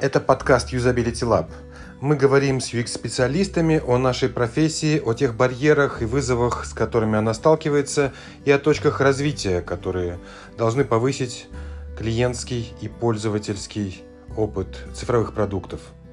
Это подкаст Usability Lab. Мы говорим с UX-специалистами о нашей профессии, о тех барьерах и вызовах, с которыми она сталкивается, и о точках развития, которые должны повысить клиентский и пользовательский опыт цифровых продуктов –